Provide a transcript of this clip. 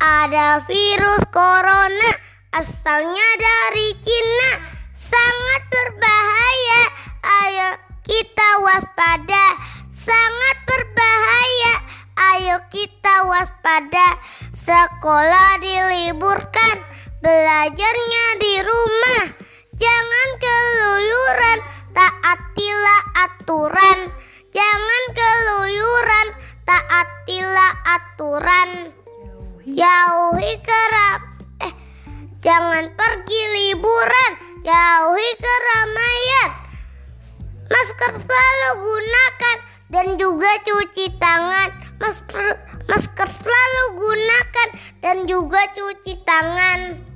Ada virus corona asalnya dari Cina. Sangat berbahaya. Ayo kita waspada. Sangat berbahaya. Ayo kita waspada. Sekolah diliburkan Belajarnya di rumah. Jangan keluyuran Taatilah aturan. Jangan keluyuran Taatilah aturan Jauhi. Keram Eh Jangan pergi liburan. Jauhi keramaian. Masker selalu gunakan Dan juga cuci tangan. Masker, masker selalu gunakan Dan juga cuci tangan